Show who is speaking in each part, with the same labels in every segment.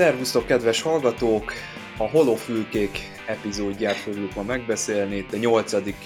Speaker 1: Szervusztok, kedves hallgatók! A Holofülkék epizódját fogjuk ma megbeszélni, itt a nyolcadik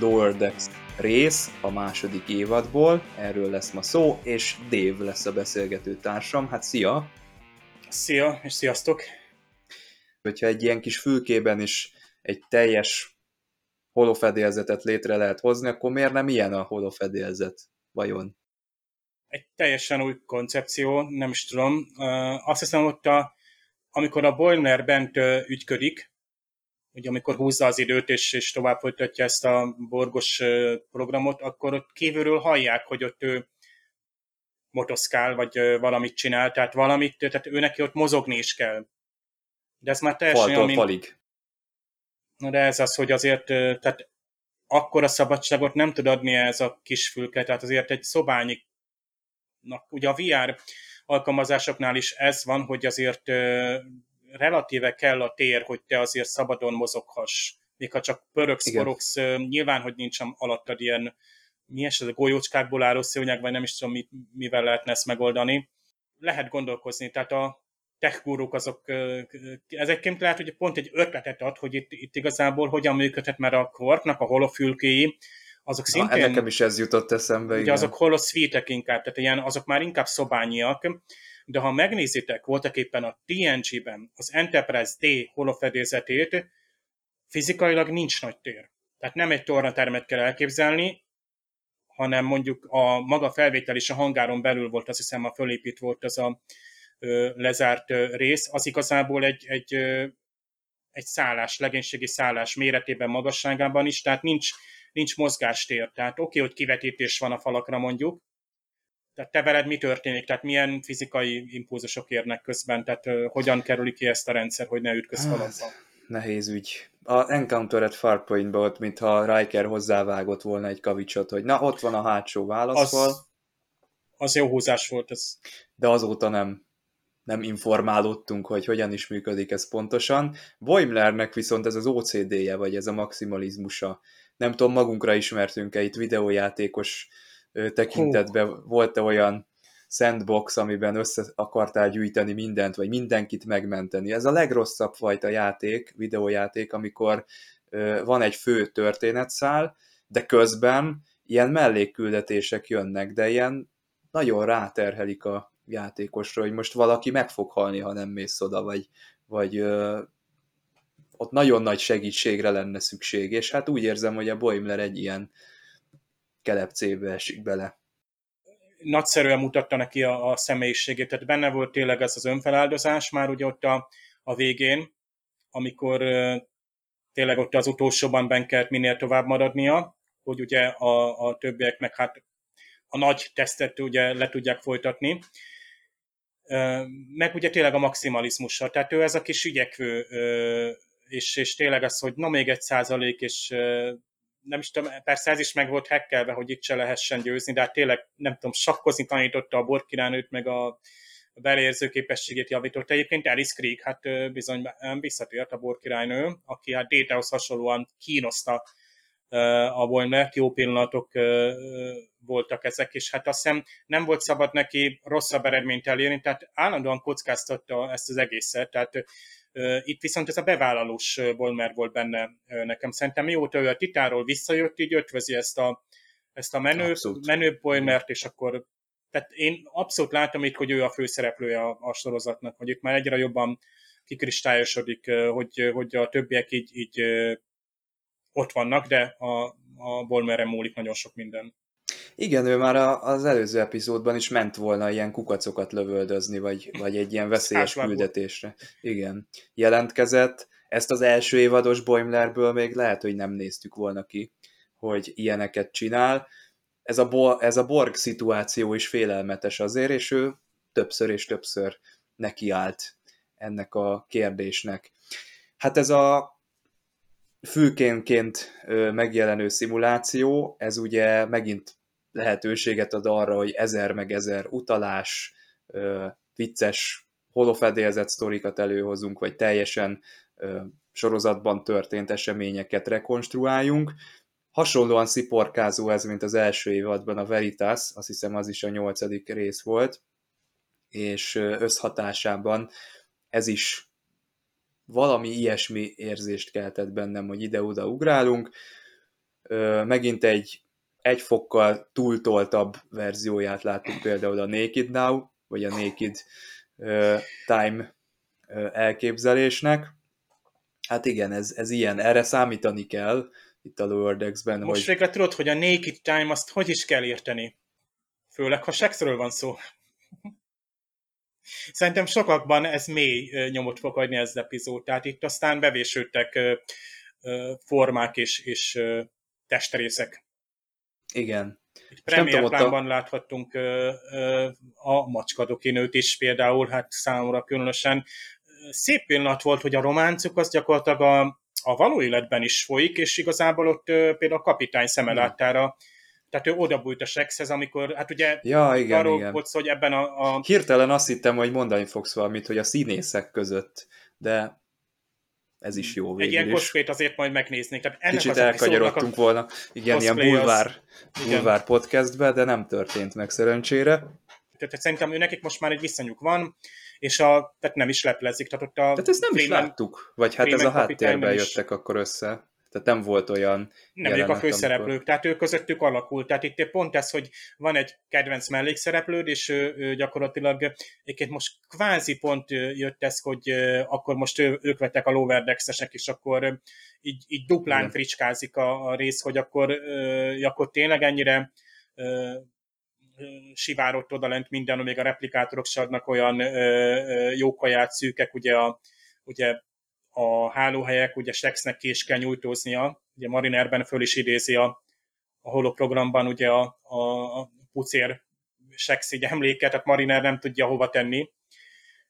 Speaker 1: Lower Decks rész a második évadból, erről lesz ma szó, és Dave lesz a beszélgető társam. Hát szia!
Speaker 2: Szia, és sziasztok!
Speaker 1: Hogyha egy ilyen kis fülkében is egy teljes holofedélzetet létre lehet hozni, akkor miért nem ilyen a holofedélzet, vajon?
Speaker 2: Egy teljesen új koncepció, nem is tudom. Azt hiszem, ott a, amikor a Boiler bent ügyködik, ugye amikor húzza az időt és, és tovább folytatja ezt a borgos programot, akkor ott kívülről hallják, hogy ott ő motoszkál, vagy valamit csinál, tehát valamit, tehát ő neki ott mozogni is kell. De ez már teljesen
Speaker 1: Faltól ami... falig.
Speaker 2: Na de ez az, hogy azért, tehát akkor a szabadságot nem tud adni ez a kis fülke, tehát azért egy szobányi, ugye a VR alkalmazásoknál is ez van, hogy azért relatíve kell a tér, hogy te azért szabadon mozoghass. Még ha csak pöröksz, Igen. nyilván, hogy nincs alattad ilyen, mi ez, ez a golyócskákból álló szőnyeg, vagy nem is tudom, mit, mivel lehetne ezt megoldani. Lehet gondolkozni, tehát a techguruk azok, ezekként lehet, hogy pont egy ötletet ad, hogy itt, itt igazából hogyan működhet, mert a Quarknak a holofülkéi, azok szintén...
Speaker 1: Na, nekem is ez jutott eszembe,
Speaker 2: Ugye igen. azok holoszvítek inkább, tehát ilyen, azok már inkább szobányiak, de ha megnézitek voltak éppen a TNG-ben az Enterprise D holofedélzetét, fizikailag nincs nagy tér. Tehát nem egy tornatermet kell elképzelni, hanem mondjuk a maga felvétel is a hangáron belül volt, azt hiszem a fölépít volt az a ö, lezárt ö, rész, az igazából egy, egy, ö, egy szállás, legénységi szállás méretében, magasságában is, tehát nincs, nincs mozgástér. Tehát oké, okay, hogy kivetítés van a falakra mondjuk, tehát te veled mi történik, tehát milyen fizikai impulzusok érnek közben, tehát uh, hogyan kerüli ki ezt a rendszer, hogy ne ütközz falakba?
Speaker 1: Nehéz ügy. A Encounter at Farpoint-ba ott, mintha Riker hozzávágott volna egy kavicsot, hogy na, ott van a hátsó válaszfal.
Speaker 2: Az, az jó húzás volt ez.
Speaker 1: De azóta nem, nem informálódtunk, hogy hogyan is működik ez pontosan. Boimlernek viszont ez az OCD-je, vagy ez a maximalizmusa. Nem tudom, magunkra ismertünk-e itt videójátékos tekintetben volt-e olyan sandbox, amiben össze akartál gyűjteni mindent, vagy mindenkit megmenteni. Ez a legrosszabb fajta játék, videójáték, amikor van egy fő történetszál, de közben ilyen mellékküldetések jönnek, de ilyen nagyon ráterhelik a játékosra, hogy most valaki meg fog halni, ha nem mész oda, vagy, vagy ott nagyon nagy segítségre lenne szükség, és hát úgy érzem, hogy a Boimler egy ilyen kelepcébe esik bele.
Speaker 2: Nagyszerűen mutatta neki a, a személyiségét, tehát benne volt tényleg ez az önfeláldozás már ugye ott a, a végén, amikor tényleg ott az utolsóban ben kellett minél tovább maradnia, hogy ugye a, a többiek meg hát a nagy tesztet ugye le tudják folytatni. Meg ugye tényleg a maximalizmussal, tehát ő ez a kis ügyekvő, és, és tényleg az, hogy na még egy százalék, és nem is tudom, persze ez is meg volt hekkelve, hogy itt se lehessen győzni, de hát tényleg nem tudom, sakkozni tanította a borkirálynőt, meg a belérző képességét javított. Egyébként Alice Creek, hát bizony visszatért a borkirálynő, aki hát Détához hasonlóan kínoszta a Boimlert, jó pillanatok voltak ezek, és hát azt hiszem nem volt szabad neki rosszabb eredményt elérni, tehát állandóan kockáztatta ezt az egészet, tehát itt viszont ez a bevállalós Bolmer volt benne nekem. Szerintem mióta ő a Titáról visszajött, így ötvözi ezt a, ezt a menő, menő Bolmert, és akkor tehát én abszolút látom itt, hogy ő a főszereplője a, a sorozatnak, hogy itt már egyre jobban kikristályosodik, hogy, hogy a többiek így, így ott vannak, de a, a Bolmerre múlik nagyon sok minden.
Speaker 1: Igen, ő már az előző epizódban is ment volna ilyen kukacokat lövöldözni, vagy, vagy egy ilyen veszélyes küldetésre. Igen. Jelentkezett. Ezt az első évados Boimlerből még lehet, hogy nem néztük volna ki, hogy ilyeneket csinál. Ez a, bo- ez a Borg szituáció is félelmetes azért, és ő többször és többször nekiállt ennek a kérdésnek. Hát ez a fülkénként megjelenő szimuláció, ez ugye megint lehetőséget ad arra, hogy ezer meg ezer utalás, vicces, holofedélzett sztorikat előhozunk, vagy teljesen sorozatban történt eseményeket rekonstruáljunk. Hasonlóan sziporkázó ez, mint az első évadban a Veritas, azt hiszem az is a nyolcadik rész volt, és összhatásában ez is valami ilyesmi érzést keltett bennem, hogy ide-oda ugrálunk. Megint egy egy fokkal túltoltabb verzióját láttuk például a Naked Now, vagy a Naked Time elképzelésnek. Hát igen, ez, ez ilyen, erre számítani kell itt a Lower Decks-ben.
Speaker 2: Most hogy... végre tudod, hogy a Naked Time azt hogy is kell érteni? Főleg, ha sexről van szó. Szerintem sokakban ez mély nyomot fog adni ez az epizód, tehát itt aztán bevésődtek formák és, és testrészek.
Speaker 1: Igen.
Speaker 2: Premier plánban a... láthattunk a macskadokinőt is például, hát számomra különösen szép pillanat volt, hogy a románcuk az gyakorlatilag a, a való életben is folyik, és igazából ott például a kapitány szemelátára hmm tehát ő oda bújt a sexhez, amikor, hát ugye
Speaker 1: ja, igen, arról igen.
Speaker 2: volt hogy ebben a, a...
Speaker 1: Hirtelen azt hittem, hogy mondani fogsz valamit, hogy a színészek között, de ez is jó
Speaker 2: végül Egy ilyen cosplayt azért majd megnéznék. Tehát
Speaker 1: ennek Kicsit elkanyarodtunk volna, igen, ilyen bulvár, az, bulvár podcastbe, de nem történt meg szerencsére.
Speaker 2: Tehát szerintem ő nekik most már egy viszonyuk van, és a, tehát nem is leplezik. Tehát, ott a
Speaker 1: tehát ezt nem Freeman, is láttuk, vagy hát ez a háttérben jöttek akkor össze. Tehát nem volt olyan
Speaker 2: Nem ők a főszereplők, amikor... tehát ők közöttük alakult. Tehát itt pont ez, hogy van egy kedvenc mellékszereplőd, és ő, ő gyakorlatilag egyébként most kvázi pont jött ez, hogy akkor most ő, ők vettek a loverdexesek, és akkor így, így duplán Igen. fricskázik a, a rész, hogy akkor, akkor tényleg ennyire sivárott odalent minden, még a replikátorok se adnak olyan jó kaját, szűkek, ugye a, ugye a hálóhelyek, ugye Sexnek ki is kell nyújtóznia, ugye Marinerben föl is idézi a, a holoprogramban ugye a, a, a pucér Sex így emléket, tehát Mariner nem tudja hova tenni,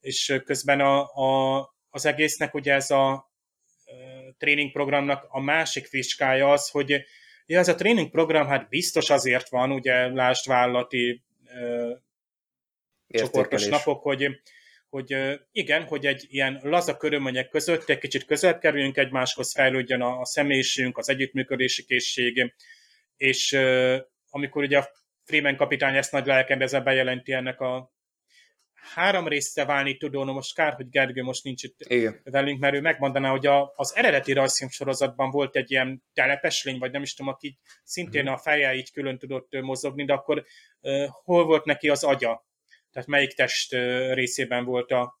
Speaker 2: és közben a, a, az egésznek ugye ez a tréningprogramnak a másik fiskája az, hogy ja, ez a tréningprogram hát biztos azért van, ugye lásd vállalati csoportos napok, hogy hogy igen, hogy egy ilyen laza körülmények között egy kicsit közel kerüljünk egymáshoz, fejlődjön a, a személyiségünk, az együttműködési készség, és amikor ugye a Freeman kapitány ezt nagy lelkendezve bejelenti ennek a három részre válni tudó, no most kár, hogy Gergő most nincs itt Igen. velünk, mert ő megmondaná, hogy a, az eredeti rajzfilm sorozatban volt egy ilyen telepes lény, vagy nem is tudom, aki szintén mm. a feje így külön tudott mozogni, de akkor uh, hol volt neki az agya? Tehát melyik test részében volt a,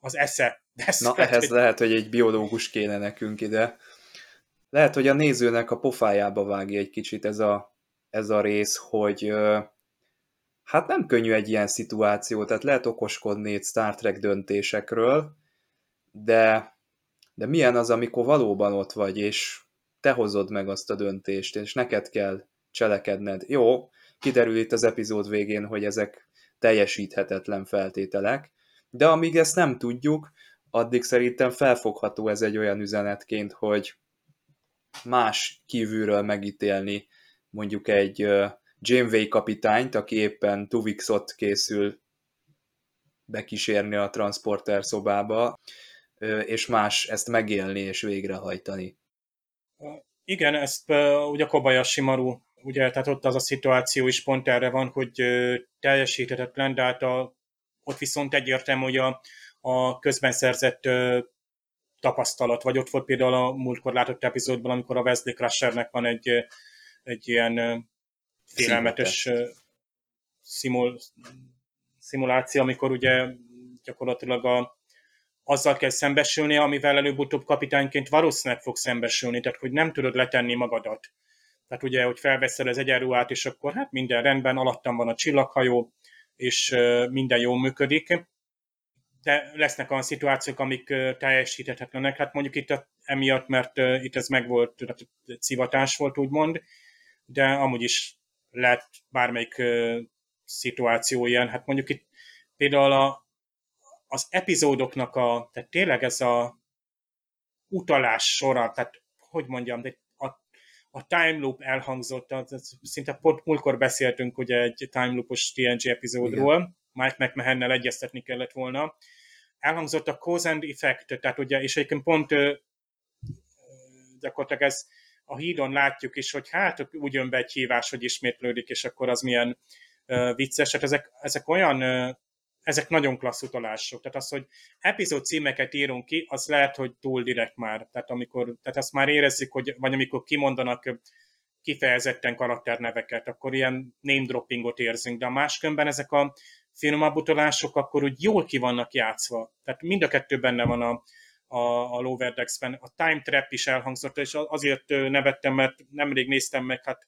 Speaker 2: az esze.
Speaker 1: De Na, lehet, ehhez hogy... lehet, hogy egy biológus kéne nekünk ide. Lehet, hogy a nézőnek a pofájába vágja egy kicsit ez a, ez a rész, hogy hát nem könnyű egy ilyen szituáció, tehát lehet okoskodni egy Star Trek döntésekről, de, de milyen az, amikor valóban ott vagy, és te hozod meg azt a döntést, és neked kell cselekedned. Jó, kiderül itt az epizód végén, hogy ezek teljesíthetetlen feltételek, de amíg ezt nem tudjuk, addig szerintem felfogható ez egy olyan üzenetként, hogy más kívülről megítélni mondjuk egy Janeway kapitányt, aki éppen Tuvixot készül bekísérni a transporter szobába, és más ezt megélni és végrehajtani.
Speaker 2: Igen, ezt ugye Kobayashi Maru ugye, tehát ott az a szituáció is pont erre van, hogy teljesíthetetlen, de hát a, ott viszont egyértelmű, hogy a, a közben szerzett tapasztalat, vagy ott volt például a múltkor látott epizódban, amikor a Wesley Crushernek van egy, egy ilyen félelmetes szimul, szimuláció, amikor ugye gyakorlatilag a, azzal kell szembesülni, amivel előbb-utóbb kapitányként valószínűleg fog szembesülni, tehát hogy nem tudod letenni magadat. Tehát ugye, hogy felveszel az egyenruhát, és akkor hát minden rendben, alattam van a csillaghajó, és minden jól működik. De lesznek olyan szituációk, amik teljesíthetetlenek. Hát mondjuk itt emiatt, mert itt ez meg volt, tehát szivatás volt úgymond, de amúgy is lehet bármelyik szituáció ilyen. Hát mondjuk itt például a, az epizódoknak a, tehát tényleg ez a utalás sora, tehát hogy mondjam, de a time loop elhangzott, szinte pont múltkor beszéltünk ugye egy time loopos TNG epizódról, Igen. Mike McMahonnel egyeztetni kellett volna. Elhangzott a cause and effect, tehát ugye, és egyébként pont gyakorlatilag ez a hídon látjuk is, hogy hát úgy jön be egy hívás, hogy ismétlődik, és akkor az milyen vicces. Hát ezek, ezek olyan ezek nagyon klassz utalások. Tehát az, hogy epizód címeket írunk ki, az lehet, hogy túl direkt már. Tehát, amikor, tehát azt már érezzük, hogy, vagy amikor kimondanak kifejezetten karakterneveket, akkor ilyen name droppingot érzünk, de a máskönben ezek a finomabb utalások akkor úgy jól ki vannak játszva. Tehát mind a kettő benne van a, a, a Lower Decks-ben. A Time Trap is elhangzott, és azért nevettem, mert nemrég néztem meg, hát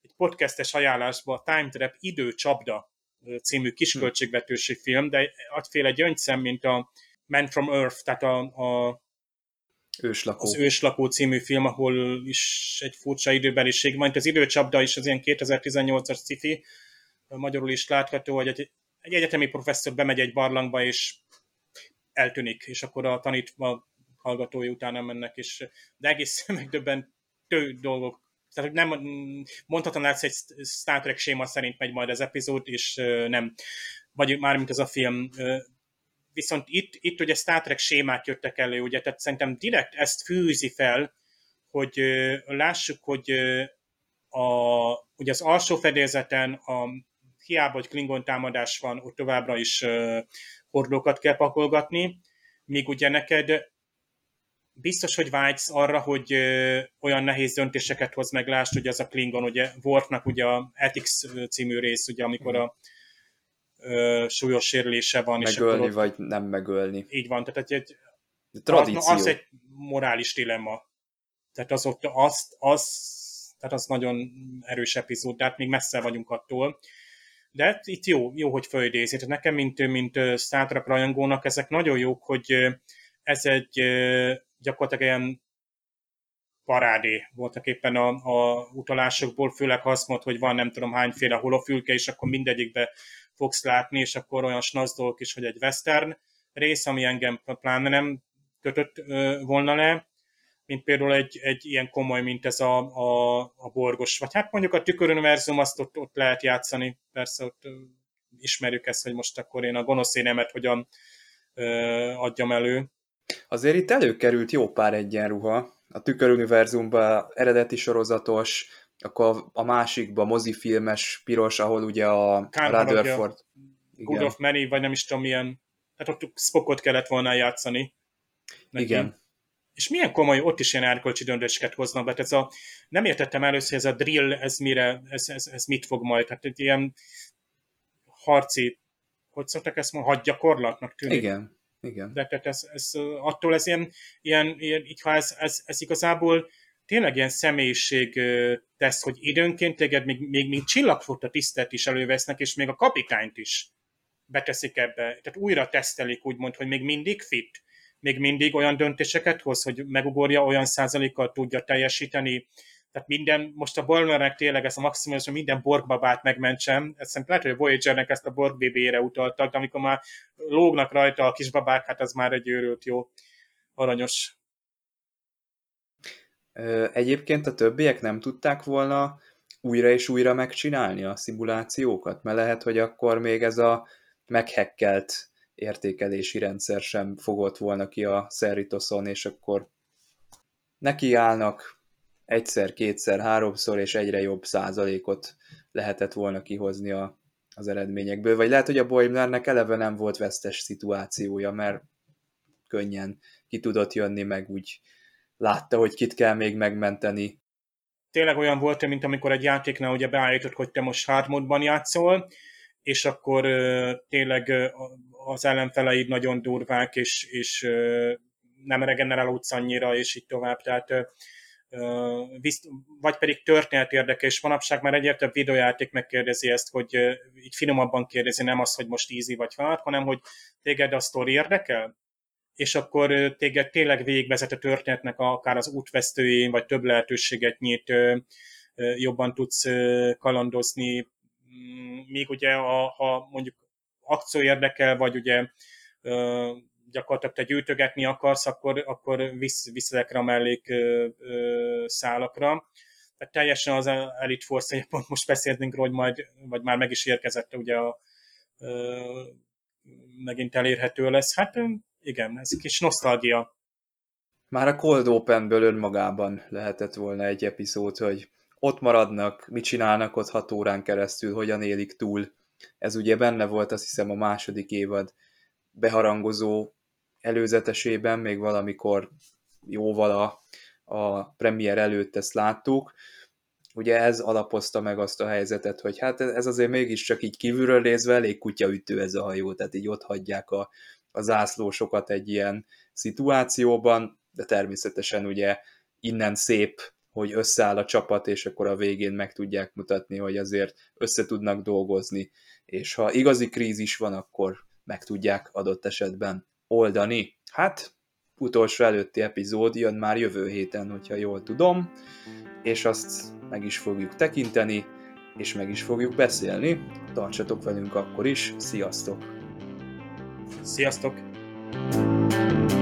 Speaker 2: egy podcastes ajánlásban a Time Trap időcsapda című kisköltségvetősi film, de adféle gyöngyszem, mint a Man from Earth, tehát a, a
Speaker 1: Őslakó.
Speaker 2: az Őslakó című film, ahol is egy furcsa időbeliség van. Az időcsapda is az ilyen 2018-as sci magyarul is látható, hogy egy, egy egyetemi professzor bemegy egy barlangba, és eltűnik, és akkor a tanítva hallgatói utána mennek, és de egész megdöbbentő dolgok tehát nem mondhatom lesz, egy Star Trek séma szerint megy majd az epizód, és nem, vagy mármint az a film. Viszont itt, itt ugye Star Trek sémák jöttek elő, ugye, tehát szerintem direkt ezt fűzi fel, hogy lássuk, hogy a, ugye az alsó fedélzeten a hiába, hogy Klingon támadás van, ott továbbra is hordókat kell pakolgatni, míg ugye neked biztos, hogy vágysz arra, hogy ö, olyan nehéz döntéseket hoz meg, lásd, hogy az a Klingon, ugye Worfnak ugye a Ethics című rész, ugye amikor a ö, súlyos sérülése van.
Speaker 1: Megölni,
Speaker 2: és akkor
Speaker 1: ott, vagy nem megölni.
Speaker 2: Így van, tehát egy,
Speaker 1: tradíció.
Speaker 2: Az, az egy morális dilemma. Tehát az ott, az, az, tehát az nagyon erős epizód, tehát még messze vagyunk attól. De itt jó, jó hogy földézi. Tehát nekem, mint, mint Star Trek rajongónak, ezek nagyon jók, hogy ez egy gyakorlatilag ilyen parádé voltak éppen a, a utalásokból, főleg azt mondta, hogy van nem tudom hányféle holofülke, és akkor mindegyikbe fogsz látni, és akkor olyan snazdolk is, hogy egy western rész, ami engem pláne nem kötött ö, volna le, mint például egy, egy ilyen komoly, mint ez a, a, a borgos, vagy hát mondjuk a tüköruniverzum, azt ott, ott lehet játszani, persze ott ö, ismerjük ezt, hogy most akkor én a gonosz énemet hogyan ö, adjam elő,
Speaker 1: Azért itt előkerült jó pár egyenruha. A tüköruniverzumban eredeti sorozatos, akkor a másikban mozifilmes piros, ahol ugye a Rutherford...
Speaker 2: Good of Many, vagy nem is tudom milyen, hát ott Spockot kellett volna játszani.
Speaker 1: Neki. Igen.
Speaker 2: És milyen komoly, ott is ilyen erkölcsi döntéseket hoznak be. Ez a, nem értettem először, hogy ez a drill, ez mire, ez, ez, ez mit fog majd. Tehát egy ilyen harci, hogy szoktak ezt mondani, hadgyakorlatnak tűnik.
Speaker 1: Igen. Igen.
Speaker 2: De tehát ez, ez, attól ez ilyen, ilyen, ilyen így, ha ez, ez, ez igazából tényleg ilyen személyiség tesz, hogy időnként téged még, még még csillagfutta tisztet is elővesznek, és még a kapitányt is beteszik ebbe. Tehát újra tesztelik úgymond, hogy még mindig fit, még mindig olyan döntéseket hoz, hogy megugorja, olyan százalékkal tudja teljesíteni tehát minden, most a Bolmernek tényleg ez a maximum, hogy minden borgbabát megmentsem, ezt szerintem lehet, hogy a Voyagernek ezt a borg BB-re utaltak, de amikor már lógnak rajta a kisbabák, hát az már egy őrült jó, aranyos.
Speaker 1: Egyébként a többiek nem tudták volna újra és újra megcsinálni a szimulációkat, mert lehet, hogy akkor még ez a meghekkelt értékelési rendszer sem fogott volna ki a Cerritoson, és akkor nekiállnak egyszer, kétszer, háromszor és egyre jobb százalékot lehetett volna kihozni a, az eredményekből. Vagy lehet, hogy a Boimlernek eleve nem volt vesztes szituációja, mert könnyen ki tudott jönni, meg úgy látta, hogy kit kell még megmenteni.
Speaker 2: Tényleg olyan volt, mint amikor egy játéknál ugye beállított, hogy te most hard játszol, és akkor uh, tényleg uh, az ellenfeleid nagyon durvák, és, és uh, nem regenerálódsz annyira, és így tovább. Tehát vagy pedig történet érdekes. Manapság már egyre több videójáték megkérdezi ezt, hogy így finomabban kérdezi, nem az, hogy most easy vagy hard, hanem hogy téged a sztori érdekel? és akkor téged tényleg végigvezet a történetnek akár az útvesztőjén, vagy több lehetőséget nyit, jobban tudsz kalandozni, mm, míg ugye, ha, ha mondjuk akció érdekel, vagy ugye gyakorlatilag te gyűjtögetni akarsz, akkor, akkor visz, visz ezekre a mellék ö, ö, szálakra. Tehát teljesen az Elite Force, pont most beszéltünk róla, hogy majd, vagy már meg is érkezett, ugye a, ö, megint elérhető lesz. Hát igen, ez kis nosztalgia.
Speaker 1: Már a Cold Openből önmagában lehetett volna egy epizód, hogy ott maradnak, mit csinálnak ott hat órán keresztül, hogyan élik túl Ez ugye benne volt azt hiszem a második évad beharangozó előzetesében, még valamikor jóval a, a premier előtt ezt láttuk. Ugye ez alapozta meg azt a helyzetet, hogy hát ez azért mégiscsak így kívülről nézve elég kutyaütő ez a hajó, tehát így ott hagyják a, a zászlósokat egy ilyen szituációban, de természetesen ugye innen szép, hogy összeáll a csapat, és akkor a végén meg tudják mutatni, hogy azért össze tudnak dolgozni, és ha igazi krízis van, akkor meg tudják adott esetben oldani. Hát, utolsó előtti epizód jön már jövő héten, hogyha jól tudom, és azt meg is fogjuk tekinteni, és meg is fogjuk beszélni. Tartsatok velünk akkor is, sziasztok!
Speaker 2: Sziasztok! thank you